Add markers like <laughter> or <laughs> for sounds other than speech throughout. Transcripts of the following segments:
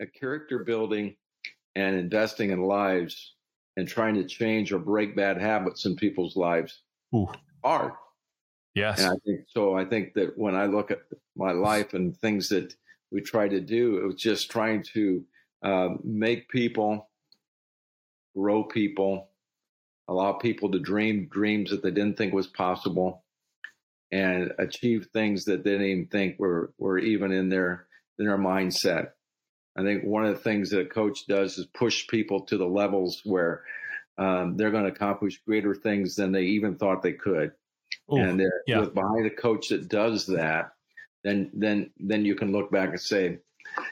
a character building and investing in lives and trying to change or break bad habits in people's lives Ooh. hard. Yes. And I think so. I think that when I look at my life and things that we try to do, it was just trying to uh, make people grow people, allow people to dream dreams that they didn't think was possible, and achieve things that they didn't even think were were even in their in their mindset. I think one of the things that a coach does is push people to the levels where um, they're going to accomplish greater things than they even thought they could. Ooh, and yeah. with behind a coach that does that, then then then you can look back and say,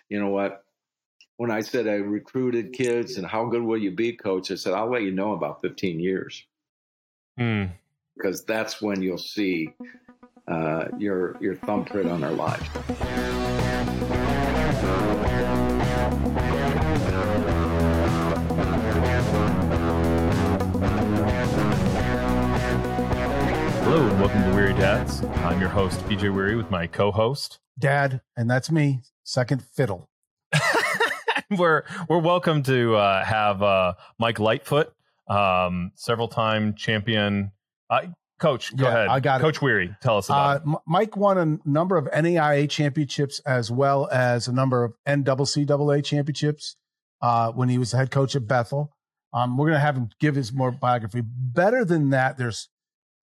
you know what? When I said I recruited kids and how good will you be, coach? I said I'll let you know about 15 years Mm. because that's when you'll see uh, your your thumbprint on our lives. And welcome to Weary Dads. I'm your host, PJ Weary, with my co-host. Dad, and that's me, second fiddle. <laughs> we're we're welcome to uh, have uh, Mike Lightfoot, um, several time champion. Uh, Coach, go Yeah, ahead. I got it. Coach Weary, tell us about Uh, M- Mike won a number of NAIA championships as well as a number of NCCAA championships uh, when he was the head coach at Bethel. Um, we're going to have him give his more biography. Better than that, there's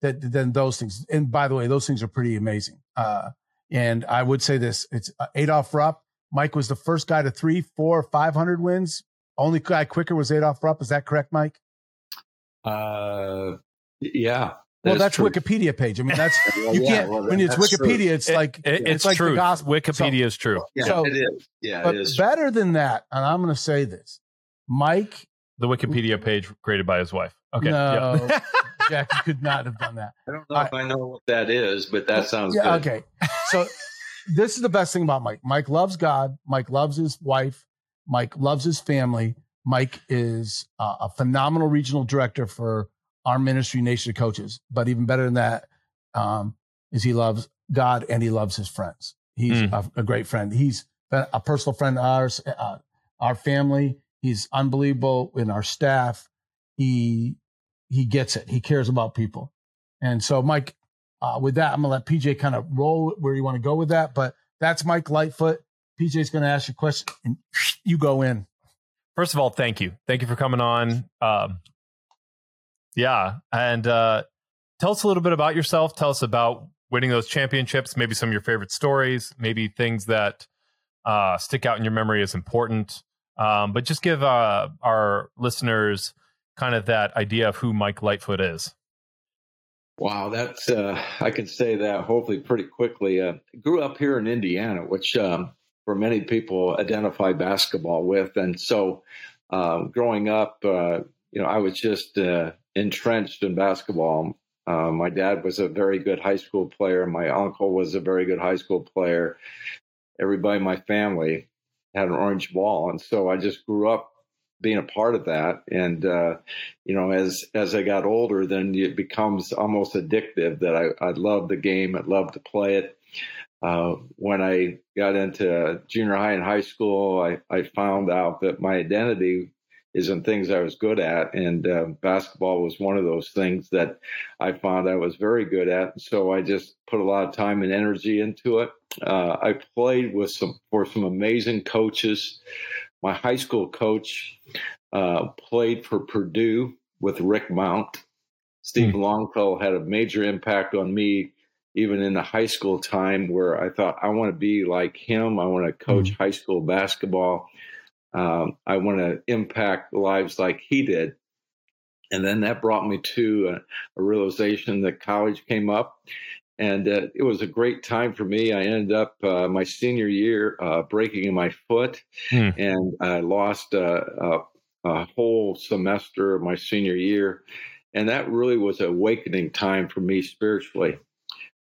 that than those things. And by the way, those things are pretty amazing. Uh, and I would say this: it's Adolf Rupp. Mike was the first guy to three, four, five hundred wins. Only guy quicker was Adolf Rupp. Is that correct, Mike? Uh, yeah. Well, that's true. Wikipedia page. I mean, that's <laughs> Well, you yeah, can't well, when it's that's true. Wikipedia. It's like It- it's like true. the gospel. Wikipedia is true. Yeah, So- it is. Yeah, But it is. better than that, and I'm going to say this, Mike. The Wikipedia page created by his wife. Okay. No, yeah. <laughs> Jack, you could not have done that. I don't know if I know what that is, but that sounds Yeah, good. okay. So this is the best thing about Mike. Mike loves God. Mike loves his wife. Mike loves his family. Mike is uh, a phenomenal regional director for our ministry, Nation of Coaches. But even better than that, um, is he loves God and he loves his friends. He's Mm. a, a great friend. He's been a personal friend of ours, uh, our family. He's unbelievable in our staff. He he gets it. He cares about people. And so, Mike, uh, with that, I'm gonna let PJ kind of roll where you want to go with that. But that's Mike Lightfoot. PJ's gonna ask you a question, and <sniffs> you go in. First of all, thank you. Thank you for coming on. Um, yeah. And uh, tell us a little bit about yourself. Tell us about winning those championships, maybe some of your favorite stories, maybe things that uh, stick out in your memory as important. Um, but just give uh, our listeners kind of that idea of who Mike Lightfoot is. Wow, that's uh, I can say that hopefully pretty quickly. Uh, grew up here in Indiana, which um, for many people identify basketball with, and so um, growing up, uh, you know, I was just uh, entrenched in basketball. Uh, my dad was a very good high school player. My uncle was a very good high school player. Everybody in my family had an orange ball, and so I just grew up being a part of that. And uh, you know, as as I got older, then it becomes almost addictive. That I I love the game. I love to play it. Uh, when I got into junior high and high school, I, I found out that my identity is in things I was good at, and uh, basketball was one of those things that I found I was very good at. So I just put a lot of time and energy into it. Uh, I played with some for some amazing coaches. My high school coach uh, played for Purdue with Rick Mount. Steve Longfellow had a major impact on me, even in the high school time, where I thought I want to be like him. I want to coach high school basketball. Um, I want to impact lives like he did. And then that brought me to a, a realization that college came up. And uh, it was a great time for me. I ended up uh, my senior year uh, breaking my foot, Hmm. and I lost uh, a, a whole semester of my senior year. And that really was an awakening time for me spiritually,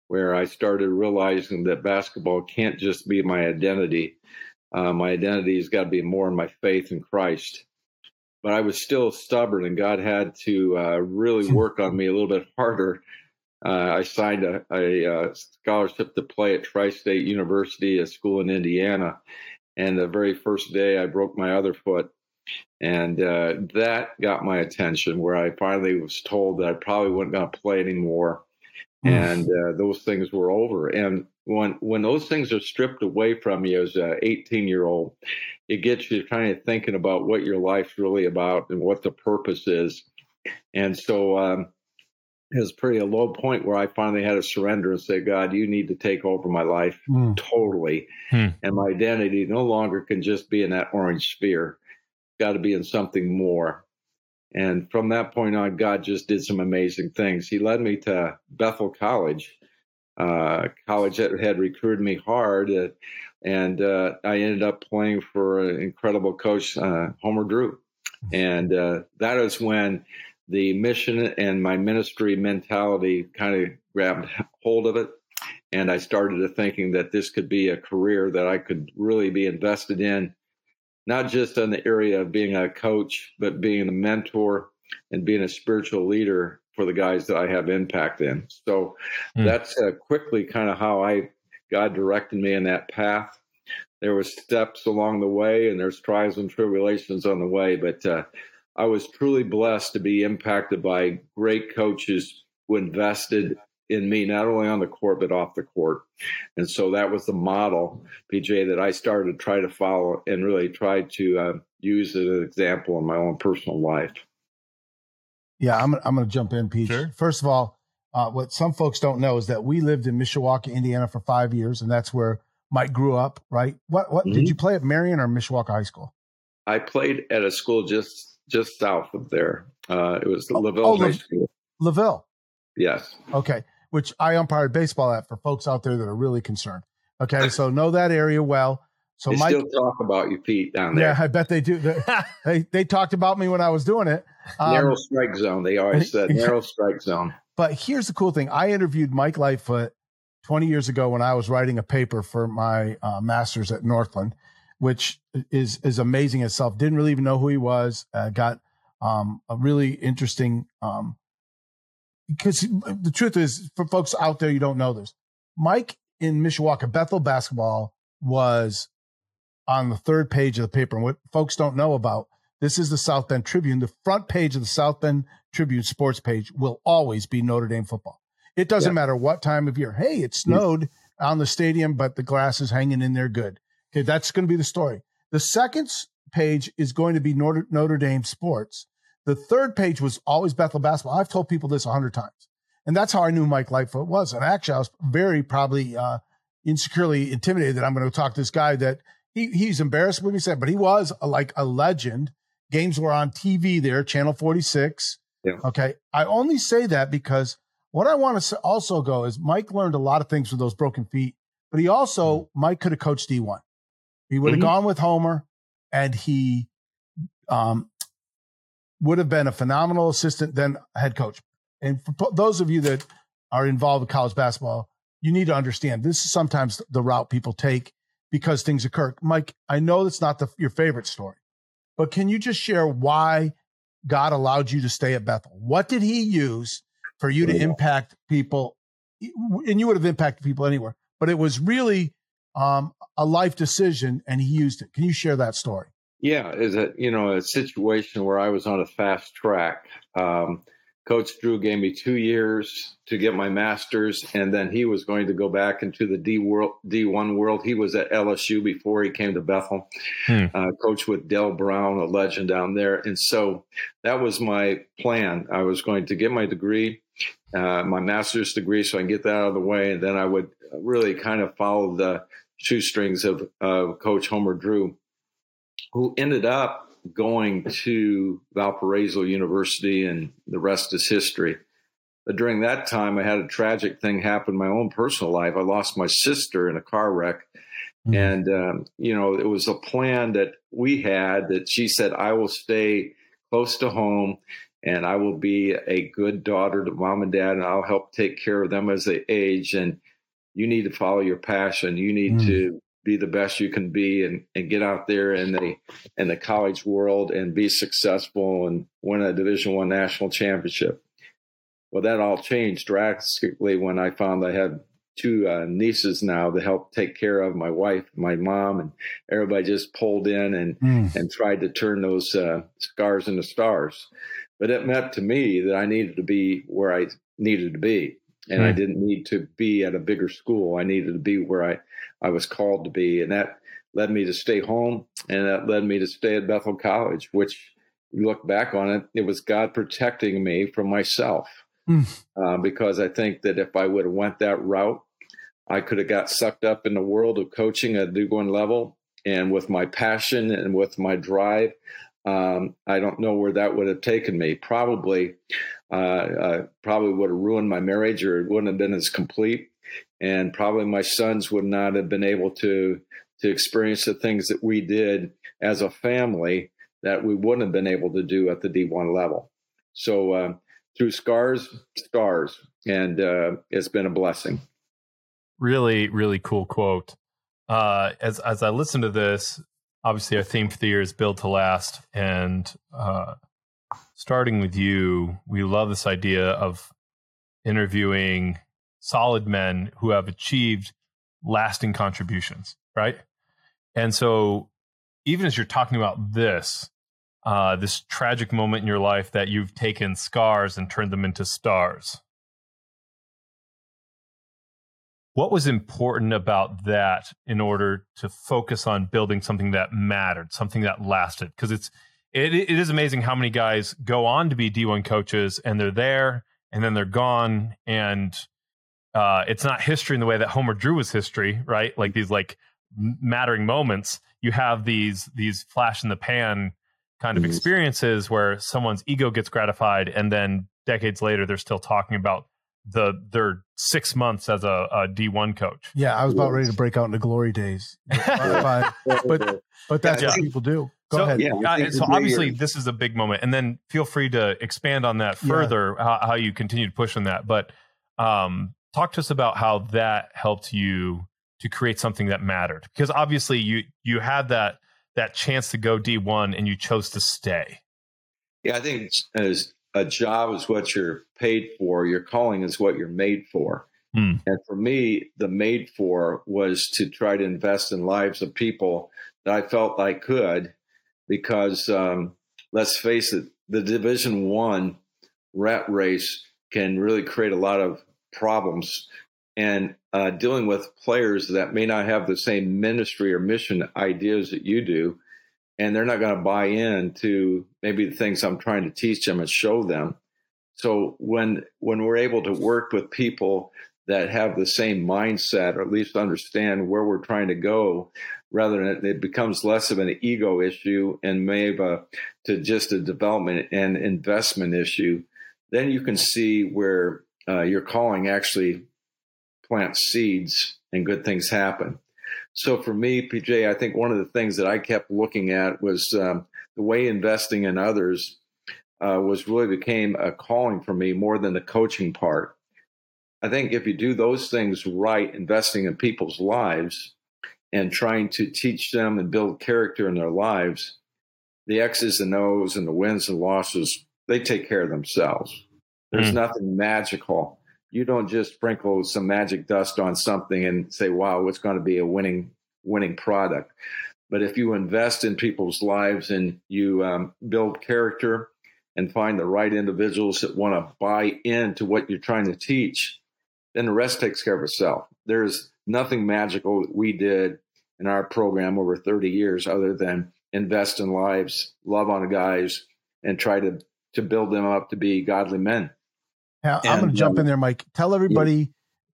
where I started realizing that basketball can't just be my identity. Uh, my identity has got to be more in my faith in Christ. But I was still stubborn, and God had to uh, really work on me a little bit harder. Uh, I signed a, a, uh scholarship to play at Tri State University, a school in Indiana. And the very first day, I broke my other foot. And uh, that got my attention where I finally was told that I probably wasn't going to play anymore. And uh, those things were over. And when when those things are stripped away from you as an 18 year old, it gets you kind of thinking about what your life's really about and what the purpose is. And so um, it was pretty a low point where I finally had to surrender and say, God, you need to take over my life mm. totally. Hmm. And my identity no longer can just be in that orange sphere. Got to be in something more. And from that point on, God just did some amazing things. He led me to Bethel College, uh, college that had recruited me hard. Uh, and uh, I ended up playing for an incredible coach, uh, Homer Drew. And uh, that is when the mission and my ministry mentality kind of grabbed hold of it. And I started to thinking that this could be a career that I could really be invested in, not just in the area of being a coach, but being a mentor and being a spiritual leader for the guys that I have impact in. So mm. that's uh, quickly kind of how I God directed me in that path. There were steps along the way, and there's trials and tribulations on the way, but uh, I was truly blessed to be impacted by great coaches who invested in me, not only on the court, but off the court. And so that was the model, PJ, that I started to try to follow and really try to uh, use as an example in my own personal life. Yeah, I'm, I'm going to jump in, PJ. Sure. First of all, uh, what some folks don't know is that we lived in Mishawaka, Indiana for five years, and that's where Mike grew up, right? What, what mm-hmm. did you play at Marian or Mishawaka High School? I played at a school just just south of there. Uh, it was oh, LaVille oh, High School. LaVille. Yes. Okay. Which I umpired baseball at for folks out there that are really concerned. Okay. So know that area well. So they Mike, still talk about your feet down there. Yeah, I bet they do. <laughs> They, they, they talked about me when I was doing it. Um, narrow strike zone. They always <laughs> said narrow strike zone. But here's the cool thing. I interviewed Mike Lightfoot 20 years ago when I was writing a paper for my uh, master's at Northland which is is amazing itself. Didn't really even know who he was. Uh, got um, a really interesting um, because the truth is, for folks out there, you don't know this. Mike in Mishawaka, Bethel basketball was on the third page of the paper. And what folks don't know about this is the South Bend Tribune. The front page of the South Bend Tribune sports page will always be Notre Dame football. It doesn't yeah. matter what time of year. Hey, it snowed yeah. on the stadium, but the glass is hanging in there good. Okay, that's going to be the story. The second page is going to be Notre, Notre Dame sports. The third page was always Bethel basketball. I've told people this a hundred times, and that's how I knew Mike Lightfoot was. And actually, I was very probably uh, insecurely intimidated that I'm going to talk to this guy that he he's embarrassed with me said, but he was a, like a legend. Games were on TV there, Channel 46. Yeah. Okay, I only say that because what I want to also go is Mike learned a lot of things with those broken feet, but he also mm. Mike could have coached D1. He would have mm-hmm. gone with Homer, and he um, would have been a phenomenal assistant, then head coach. And for those of you that are involved with college basketball, you need to understand this is sometimes the route people take because things occur. Mike, I know that's not the, your favorite story, but can you just share why God allowed you to stay at Bethel? What did He use for you to impact people? And you would have impacted people anywhere, but it was really um, a life decision and he used it. Can you share that story? Yeah, is a you know a situation where I was on a fast track. Um, Coach Drew gave me two years to get my master's, and then he was going to go back into the D world, D one world. He was at LSU before he came to Bethel. Hmm. Uh, coach with Dale Brown, a legend down there, and so that was my plan. I was going to get my degree, uh, my master's degree, so I can get that out of the way, and then I would really kind of follow the shoestrings of uh, Coach Homer Drew, who ended up going to Valparaiso University, and the rest is history. But during that time, I had a tragic thing happen in my own personal life. I lost my sister in a car wreck. Mm-hmm. And, um, you know, it was a plan that we had that she said, I will stay close to home and I will be a good daughter to mom and dad and I'll help take care of them as they age. And you need to follow your passion. You need mm. to be the best you can be and, and get out there in the in the college world and be successful and win a division one national championship well that all changed drastically when i found i had two uh, nieces now to help take care of my wife, my mom, and everybody just pulled in and mm. and tried to turn those uh, scars into stars. But it meant to me that I needed to be where I needed to be, and mm. I didn't need to be at a bigger school. I needed to be where I I was called to be, and that led me to stay home, and that led me to stay at Bethel College, which you look back on it, it was God protecting me from myself. Mm. Uh, because I think that if I would have went that route, I could have got sucked up in the world of coaching at D one level, and with my passion and with my drive, um, I don't know where that would have taken me. Probably, uh, uh, probably would have ruined my marriage, or it wouldn't have been as complete, and probably my sons would not have been able to to experience the things that we did as a family that we wouldn't have been able to do at the D1 level. So uh, through scars, stars, and uh, it's been a blessing. Really, really cool quote. Uh, as as I listen to this, obviously our theme for the year is build to last, and uh, starting with you, we love this idea of interviewing solid men who have achieved lasting contributions, right? And so, even as you're talking about this, uh, this tragic moment in your life that you've taken scars and turned them into stars. What was important about that in order to focus on building something that mattered, something that lasted? Because it's it, it is amazing how many guys go on to be D1 coaches and they're there and then they're gone and uh, it's not history in the way that Homer Drew was history, right? Like these like mattering moments. You have these these flash in the pan kind of experiences where someone's ego gets gratified and then decades later they're still talking about the their six months as a a D1 coach. Yeah, I was about ready to break out into glory days, <laughs> but but, but that's yeah. what people do. Go so, ahead. Yeah, uh, so obviously this is a big moment, and then feel free to expand on that further. Yeah. How, how, you continue to push on that, but um, talk to us about how that helped you to create something that mattered, because obviously you you had that that chance to go D1 and you chose to stay? Yeah, I think as a job is what you're paid for, your calling is what you're made for. Hmm. And for me, the made for was to try to invest in lives of people that I felt I could, because um, let's face it, the Division One rat race can really create a lot of problems and uh, dealing with players that may not have the same ministry or mission ideas that you do, and they're not going to buy in to maybe the things I'm trying to teach them and show them. So when when we're able to work with people that have the same mindset, or at least understand where we're trying to go, rather than it becomes less of an ego issue and maybe to just a development and investment issue, then you can see where uh, your calling actually plant seeds and good things happen. So for me, PJ, I think one of the things that I kept looking at was um, the way investing in others uh, was really became a calling for me more than the coaching part. I think if you do those things right, investing in people's lives and trying to teach them and build character in their lives, the X's and O's and the wins and losses, they take care of themselves. There's mm. nothing magical you don't just sprinkle some magic dust on something and say, wow, it's going to be a winning winning product. But if you invest in people's lives and you um, build character and find the right individuals that want to buy into what you're trying to teach, then the rest takes care of itself. There's nothing magical that we did in our program over 30 years other than invest in lives, love on guys, and try to to build them up to be godly men. Now, and, I'm going to jump um, in there, Mike. Tell everybody, yeah.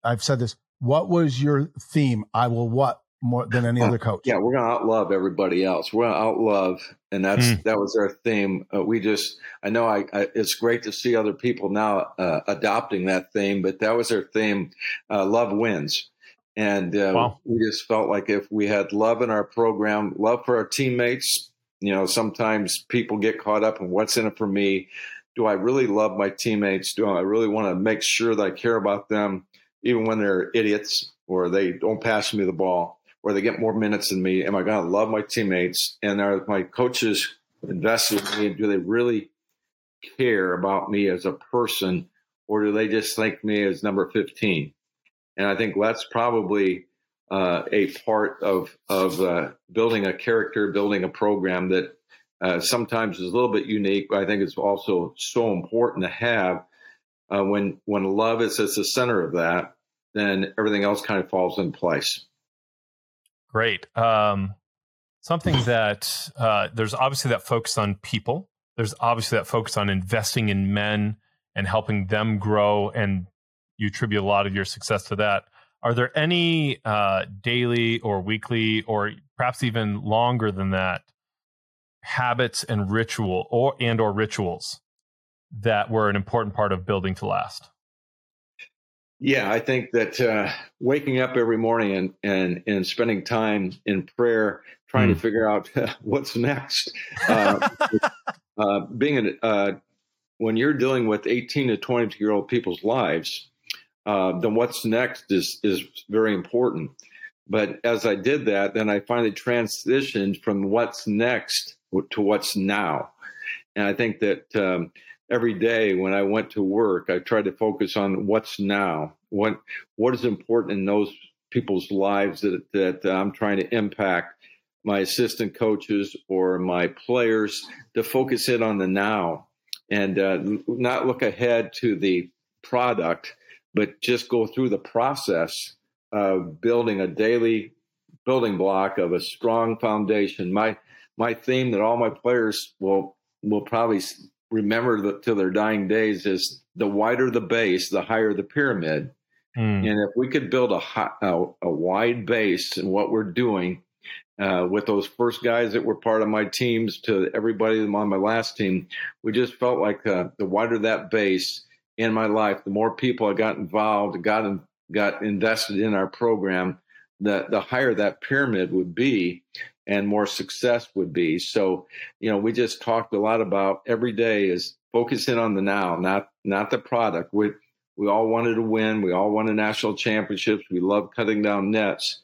I've said this. What was your theme? I will what more than any other <laughs> coach? Yeah, we're going to outlove everybody else. We're going to outlove, and that's mm. that was our theme. Uh, we just, I know, I, I, it's great to see other people now uh, adopting that theme, but that was our theme. Uh, love wins. And uh, wow. we just felt like if we had love in our program, love for our teammates, you know, sometimes people get caught up in what's in it for me do I really love my teammates? Do I really want to make sure that I care about them, even when they're idiots or they don't pass me the ball or they get more minutes than me? Am I going to love my teammates? And are my coaches invested in me? Do they really care about me as a person or do they just think me as number 15? and I think that's probably uh, a part of of uh, building a character, building a program that uh, sometimes is a little bit unique. But I think it's also so important to have uh, when when love is at the center of that, then everything else kind of falls in place. Great. Um, something that uh, there's obviously that focus on people. There's obviously that focus on investing in men and helping them grow, and you attribute a lot of your success to that. Are there any uh, daily or weekly, or perhaps even longer than that, habits and ritual or and or rituals that were an important part of building to last? Yeah, I think that uh, waking up every morning and, and and spending time in prayer, trying mm. to hmm. figure out <laughs> what's next. Uh, <laughs> uh, being a, uh, when you're dealing with 18 to 22 year old people's lives, uh, then what's next is is very important. But as I did that, then I finally transitioned from what's next to what's now, and I think that. Um, every day when I went to work, I tried to focus on what's now, what what is important in those people's lives that that I'm trying to impact my assistant coaches or my players to focus in on the now and uh, not look ahead to the product, but just go through the process of building a daily building block of a strong foundation. My my theme that all my players will will probably remember the, to their dying days is the wider the base, the higher the pyramid. Mm. And if we could build a, a, a wide base in what we're doing, uh, with those first guys that were part of my teams to everybody on my last team, we just felt like uh, the wider that base in my life, the more people I got involved, got in, got invested in our program, the the higher that pyramid would be, and more success would be. So, you know, we just talked a lot about every day is focusing on the now, not not the product. We we all wanted to win. We all wanted national championships. We love cutting down nets.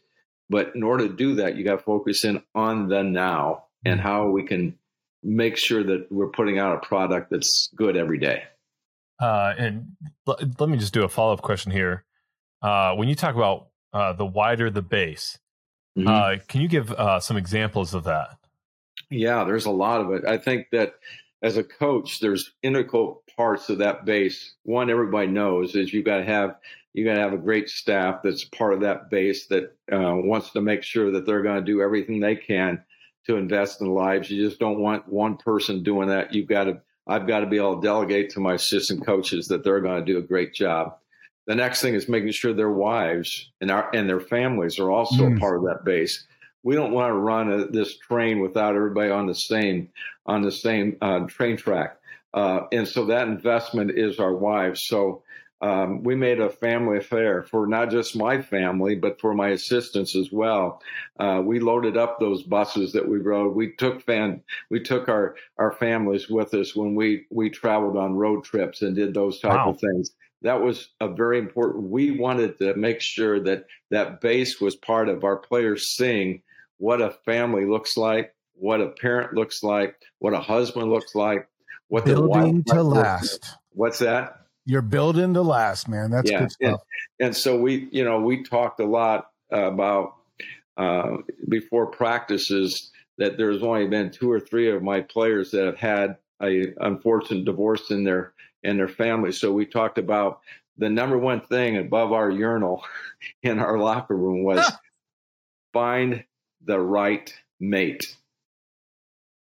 But in order to do that, you got to focus in on the now and how we can make sure that we're putting out a product that's good every day. Uh, and l- let me just do a follow up question here. Uh, when you talk about uh, the wider the base, Mm-hmm. Uh, can you give uh, some examples of that? Yeah, there's a lot of it. I think that as a coach, there's integral parts of that base. One, everybody knows is you got to have you got to have a great staff that's part of that base that uh, wants to make sure that they're going to do everything they can to invest in lives. You just don't want one person doing that. You've got to I've got to be able to delegate to my assistant coaches that they're going to do a great job. The next thing is making sure their wives and our and their families are also mm. a part of that base. We don't want to run a, this train without everybody on the same on the same uh, train track. Uh, and so that investment is our wives. So um, we made a family affair for not just my family, but for my assistants as well. Uh, we loaded up those buses that we rode. We took fan, we took our our families with us when we we traveled on road trips and did those type wow. of things that was a very important. We wanted to make sure that that base was part of our players seeing what a family looks like, what a parent looks like, what a husband looks like, what the building to last. Like. What's that? You're building to last, man. That's yeah. good stuff. And, and, so we, you know, we talked a lot about uh, before practices that there's only been two or three of my players that have had a unfortunate divorce in their in their family. So we talked about the number one thing above our urinal <laughs> in our locker room was find the right mate.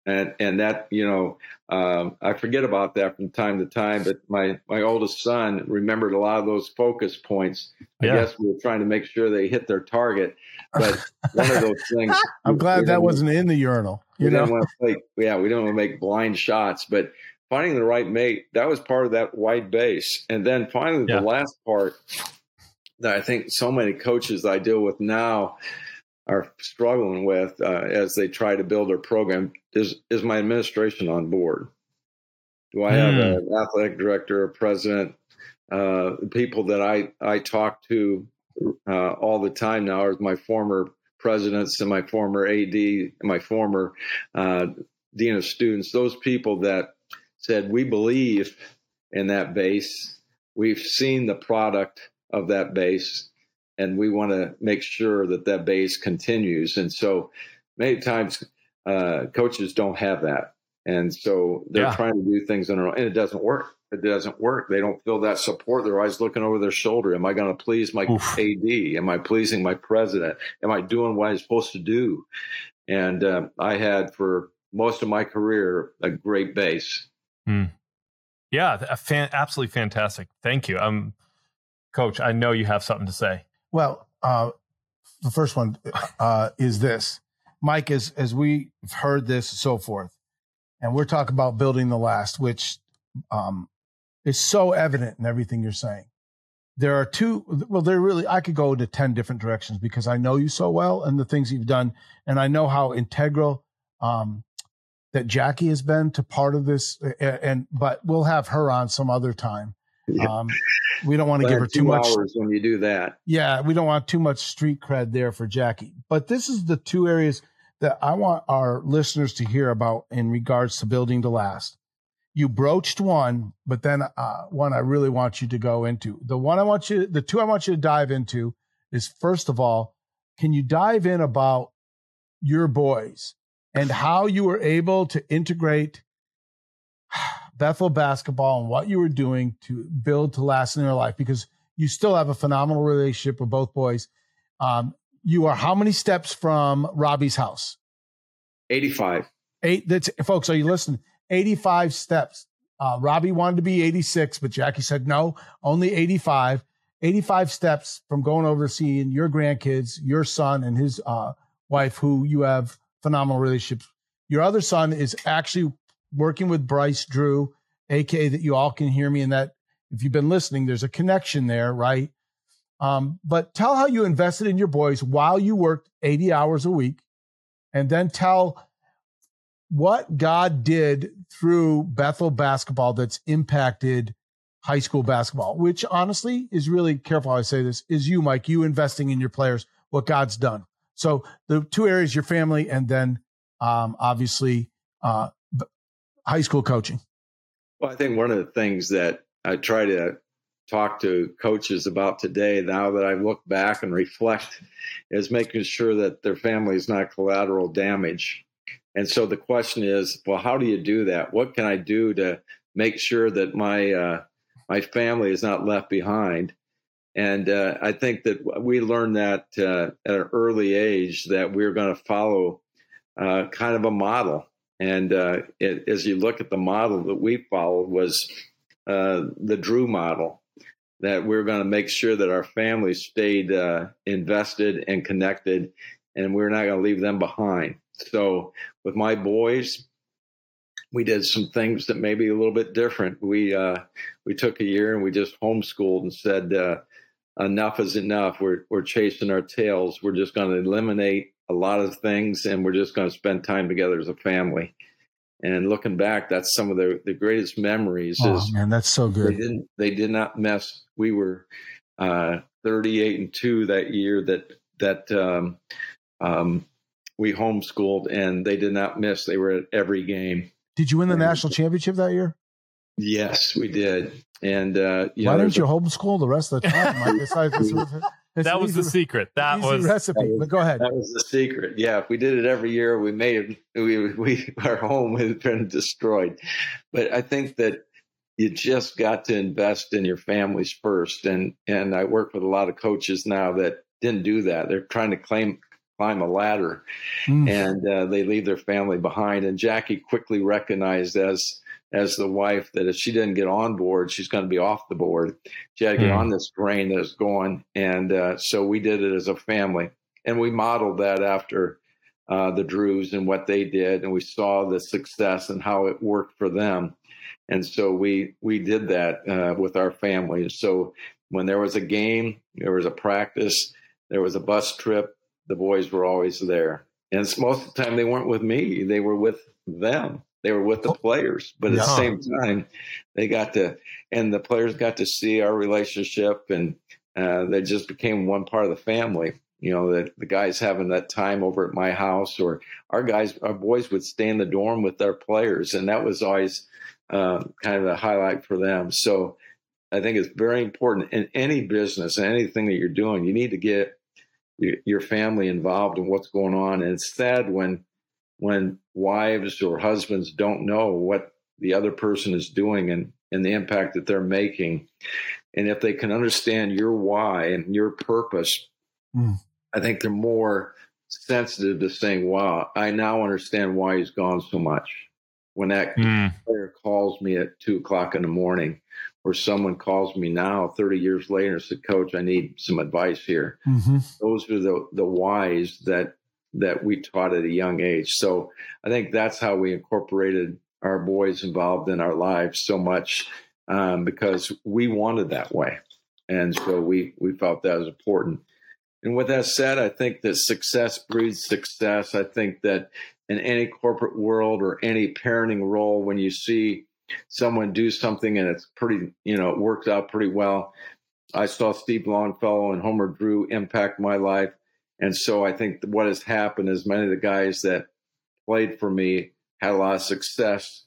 And and that you know um, I forget about that from time to time, but my my oldest son remembered a lot of those focus points. I guess we were trying to make sure they hit their target, but <laughs> one of those things. I'm glad that wasn't in the urinal. You know, play, yeah, we don't want to make blind shots, but finding the right mate, that was part of that wide base. And then finally, yeah. the last part that I think so many coaches I deal with now are struggling with uh, as they try to build their program is is my administration on board. Do I have mm. an athletic director, a president, uh, people that I I talk to uh, all the time now are my former presidents and my former AD and my former uh, dean of students. Those people that said, We believe in that base. We've seen the product of that base. And we want to make sure that that base continues. And so many times uh, coaches don't have that, and so they're yeah. trying to do things on their own, and it doesn't work. It doesn't work. They don't feel that support. They're always looking over their shoulder. Am I going to please my Oof. AD? Am I pleasing my president? Am I doing what I'm supposed to do? And uh, I had for most of my career a great base. Mm. Yeah, fan, absolutely fantastic. Thank you. Um, Coach, I know you have something to say. Well, uh, the first one uh, is this, Mike. As as we've heard this, so forth, and we're talking about building the last, which um, is so evident in everything you're saying. There are two. Well, there really. I could go into ten different directions because I know you so well and the things you've done, and I know how integral um, that Jackie has been to part of this. And, and but we'll have her on some other time. Yeah. Um, we don't want to give her too much when you do that. Yeah, we don't want too much street cred there for Jackie. But this is the two areas that I want our listeners to hear about in regards to building to last. You broached one, but then uh, one I really want you to go into. The one I want you, the two I want you to dive into is first of all, can you dive in about your boys and how you were able to integrate Bethel basketball and what you were doing to build to last in their life because you still have a phenomenal relationship with both boys. Um, you are how many steps from Robbie's house? 85. Eight. That's folks. Are you listening? 85 steps. Uh, Robbie wanted to be 86, but Jackie said no, only 85. 85 steps from going over to seeing your grandkids, your son and his uh, wife, who you have phenomenal relationships. Your other son is actually working with Bryce Drew, aka that you all can hear me and that if you've been listening, there's a connection there, right? Um, but tell how you invested in your boys while you worked 80 hours a week, and then tell what God did through Bethel basketball that's impacted high school basketball, which honestly is really careful how I say this, is you, Mike, you investing in your players, what God's done. So the two areas, your family, and then um, obviously uh, high school coaching? Well, I think one of the things that I try to talk to coaches about today, now that I look back and reflect, is making sure that their family is not collateral damage. And so the question is, well, how do you do that? What can I do to make sure that my uh, my family is not left behind? And uh, I think that we learned that uh, at an early age that we're going to follow uh, kind of a model and uh, it, as you look at the model that we followed was uh, the Drew model, that we are going to make sure that our families stayed uh, invested and connected, and we we're not going to leave them behind. So with my boys, we did some things that may be a little bit different. We uh, we took a year and we just homeschooled and said uh, enough is enough. We're we're chasing our tails. We're just going to eliminate a lot of things, and we're just going to spend time together as a family. And looking back, that's some of the, the greatest memories. Oh is man, that's so good. They didn't they did not mess. We were uh, 38 and two that year that that um, um, we homeschooled, and they did not miss. They were at every game. Did you win the and, national championship that year? Yes, we did. And uh, why didn't you homeschool the rest of the time? besides, that was the secret. That was the recipe. That was, but go ahead. That was the secret. Yeah, if we did it every year, we may have we we our home would have been destroyed. But I think that you just got to invest in your families first. And and I work with a lot of coaches now that didn't do that. They're trying to claim climb a ladder, mm. and uh, they leave their family behind. And Jackie quickly recognized as as the wife that if she didn't get on board, she's going to be off the board. She had to get mm. on this train that's going. And uh, so we did it as a family. And we modeled that after uh, the Drews and what they did. And we saw the success and how it worked for them. And so we, we did that uh, with our families. So when there was a game, there was a practice, there was a bus trip, the boys were always there. And most of the time they weren't with me, they were with them they were with the players, but at yeah. the same time, they got to, and the players got to see our relationship, and uh, they just became one part of the family. You know, the, the guys having that time over at my house, or our guys, our boys would stay in the dorm with their players, and that was always uh, kind of a highlight for them. So I think it's very important in any business, anything that you're doing. You need to get your family involved in what's going on. And it's sad when when wives or husbands don't know what the other person is doing and, and the impact that they're making. And if they can understand your why and your purpose, mm. I think they're more sensitive to saying, wow, I now understand why he's gone so much. When that mm. player calls me at two o'clock in the morning, or someone calls me now 30 years later and said, Coach, I need some advice here. Mm-hmm. Those are the, the whys that that we taught at a young age. So I think that's how we incorporated our boys involved in our lives so much um, because we wanted that way. And so we, we felt that was important. And with that said, I think that success breeds success. I think that in any corporate world or any parenting role, when you see someone do something and it's pretty, you know, it works out pretty well. I saw Steve Longfellow and Homer Drew impact my life. And so I think what has happened is many of the guys that played for me had a lot of success.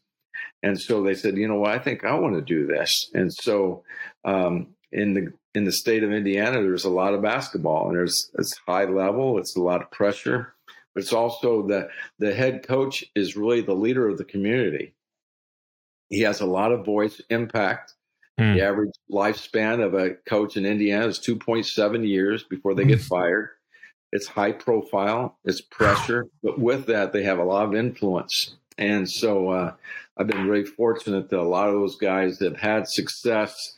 And so they said, you know what, I think I want to do this. And so um, in the in the state of Indiana, there's a lot of basketball and there's it's high level, it's a lot of pressure, but it's also the the head coach is really the leader of the community. He has a lot of voice impact. Mm. The average lifespan of a coach in Indiana is 2.7 years before they get hmm. fired. It's high profile, it's pressure, <sighs> but with that, they have a lot of influence. And so uh, I've been very fortunate that a lot of those guys that have had success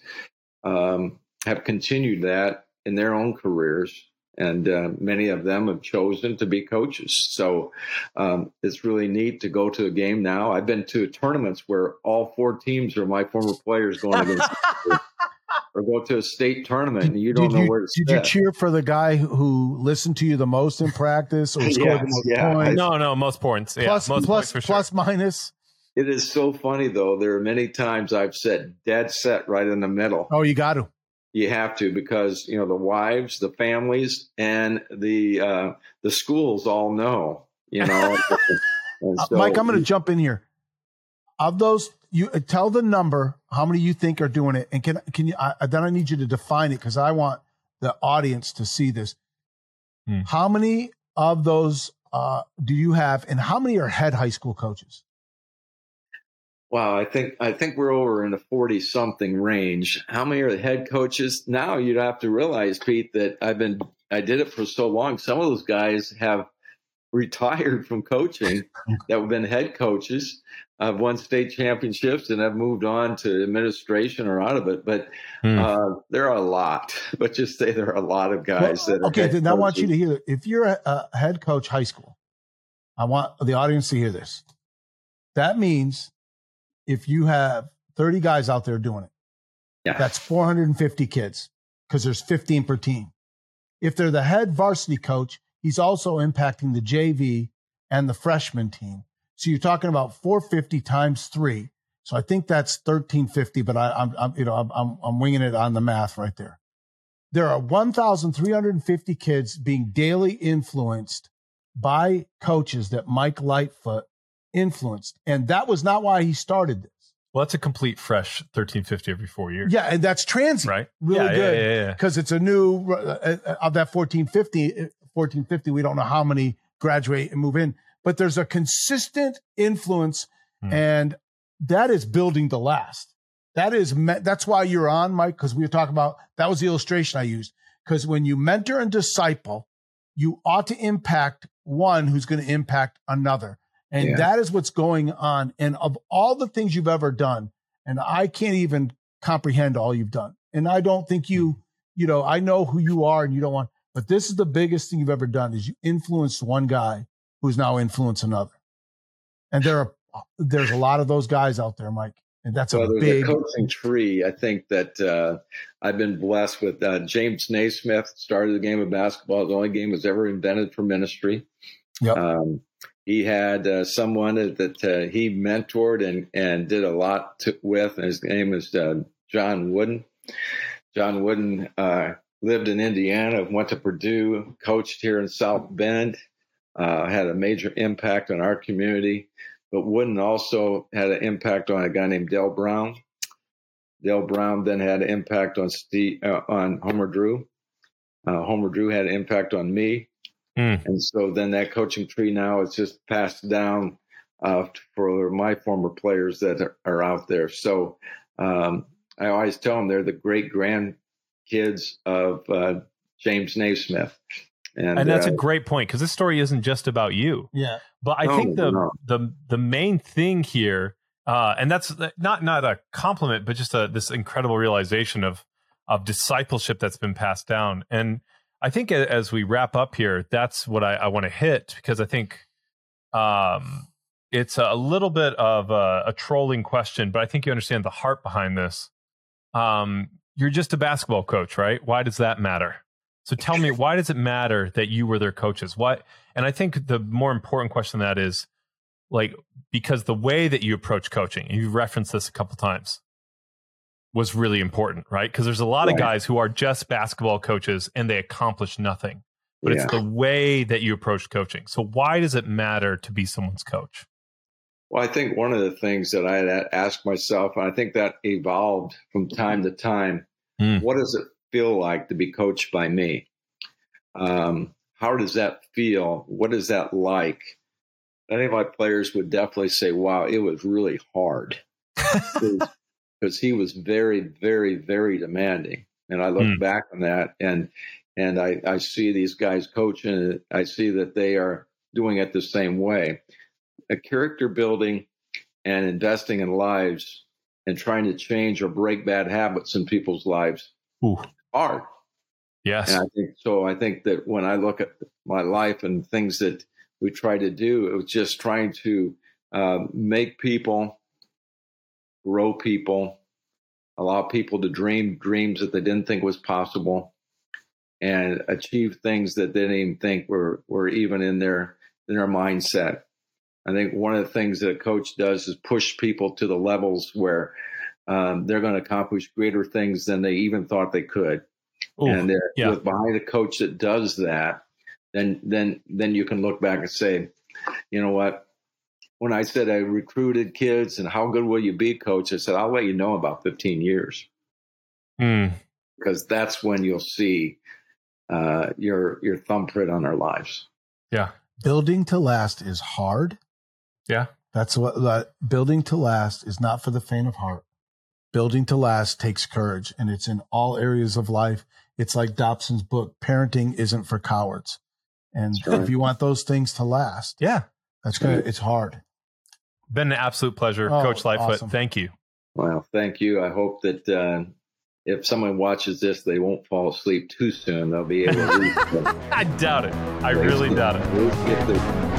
um, have continued that in their own careers. And uh, many of them have chosen to be coaches. So um, it's really neat to go to a game now. I've been to tournaments where all four teams are my former players going against <laughs> or go to a state tournament and you don't know you, where to Did you cheer for the guy who listened to you the most in practice or <laughs> scored yes, the most yeah. points? No, no, most points. Yeah, plus, most plus, points plus minus. It is so funny though. There are many times I've said dead set right in the middle. Oh, you got to. You have to because you know the wives, the families, and the uh, the schools all know. You know, <laughs> uh, so, Mike, I'm going to jump in here. Of those you uh, tell the number how many you think are doing it and can can you I, then i need you to define it because i want the audience to see this hmm. how many of those uh, do you have and how many are head high school coaches Wow, I think I think we're over in the forty something range. How many are the head coaches? Now you'd have to realize, Pete, that I've been I did it for so long. Some of those guys have retired from coaching <laughs> that have been head coaches. I've won state championships and I've moved on to administration or out of it. But hmm. uh, there are a lot. <laughs> But just say there are a lot of guys well, that. okay, then I want you to hear. If you're a, a head coach high school, I want the audience to hear this. That means if you have 30 guys out there doing it, yeah. that's 450 kids because there's 15 per team. If they're the head varsity coach, he's also impacting the JV and the freshman team. So you're talking about 450 times three. So I think that's 1350, but I, am I'm, you know, I'm, I'm winging it on the math right there. There are 1,350 kids being daily influenced by coaches that Mike Lightfoot influenced. And that was not why he started this. Well, that's a complete fresh 1350 every four years. Yeah, and that's transient. Right. Really yeah, good. Because yeah, yeah, it's a new, uh, uh, of that 1450, 1450, uh, we don't know how many graduate and move in but there's a consistent influence mm. and that is building to last. That is, that's why you're on, Mike, because we were talking about that was the illustration I used. Because when you mentor and disciple, you ought to impact one who's going to impact another. And yeah. that is what's going on. And of all the things you've ever done, and I can't even comprehend all you've done. And I don't think you, you know, I know who you are and you don't want, but this is the biggest thing you've ever done is you influenced one guy who's now influenced another. And there are there's a lot of those guys out there, Mike. And that's well, a big a coaching tree. I think that uh, I've been blessed with uh, James Naismith started the game of basketball. The only game was ever invented for ministry. Yep. Um, he had uh, someone that uh, he mentored and and did a lot to, with, and his name is uh, John Wooden. John Wooden uh, lived in Indiana, went to Purdue, coached here in South Bend, uh, had a major impact on our community. But Wooden also had an impact on a guy named Dale Brown. Dale Brown then had an impact on Steve, uh, on Homer Drew. Uh, Homer Drew had an impact on me, mm. and so then that coaching tree now is just passed down uh, for my former players that are, are out there. So um, I always tell them they're the great grandkids of uh, James Naismith. And, and that's uh, a great point because this story isn't just about you. Yeah. But I no, think the no. the the main thing here, uh, and that's not not a compliment, but just a, this incredible realization of of discipleship that's been passed down. And I think as we wrap up here, that's what I, I want to hit because I think um, it's a little bit of a, a, trolling question, but I think you understand the heart behind this. Um, you're just a basketball coach, right? Why does that matter? So tell me, why does it matter that you were their coaches? What? And I think the more important question that is, like, because the way that you approach coaching, and you've referenced this a couple times, was really important, right? Because there's a lot right. of guys who are just basketball coaches and they accomplish nothing. But yeah. it's the way that you approach coaching. So why does it matter to be someone's coach? Well, I think one of the things that I had asked myself, and I think that evolved from time to time, mm. what does it feel like to be coached by me? Um, how does that feel? What is that like? I think my players would definitely say, wow, it was really hard. <laughs> because he was very, very, very demanding. And I look mm. back on that and and I, I see these guys coaching and I see that they are doing it the same way. A character building and investing in lives and trying to change or break bad habits in people's lives Ooh. Hard. Yes. And I think so. I think that when I look at my life and things that we try to do, it was just trying to uh, make people grow people, allow people to dream dreams that they didn't think was possible, and achieve things that they didn't even think were were even in their in their mindset. I think one of the things that a coach does is push people to the levels where um, they're going to accomplish greater things than they even thought they could. Ooh, and yeah. with behind a coach that does that, then then then you can look back and say, you know what, when I said I recruited kids and how good will you be, coach, I said, I'll let you know about 15 years. Mm. Because that's when you'll see uh, your your thumbprint on our lives. Yeah. Building to last is hard. Yeah. That's what uh, building to last is not for the faint of heart. Building to last takes courage and it's in all areas of life. It's like Dobson's book, Parenting Isn't for Cowards. And if you want those things to last, yeah, that's good. It's hard. Been an absolute pleasure, oh, Coach Lightfoot. Awesome. Thank you. Well, thank you. I hope that uh, if someone watches this, they won't fall asleep too soon. They'll be able to. <laughs> I doubt it. I really doubt it.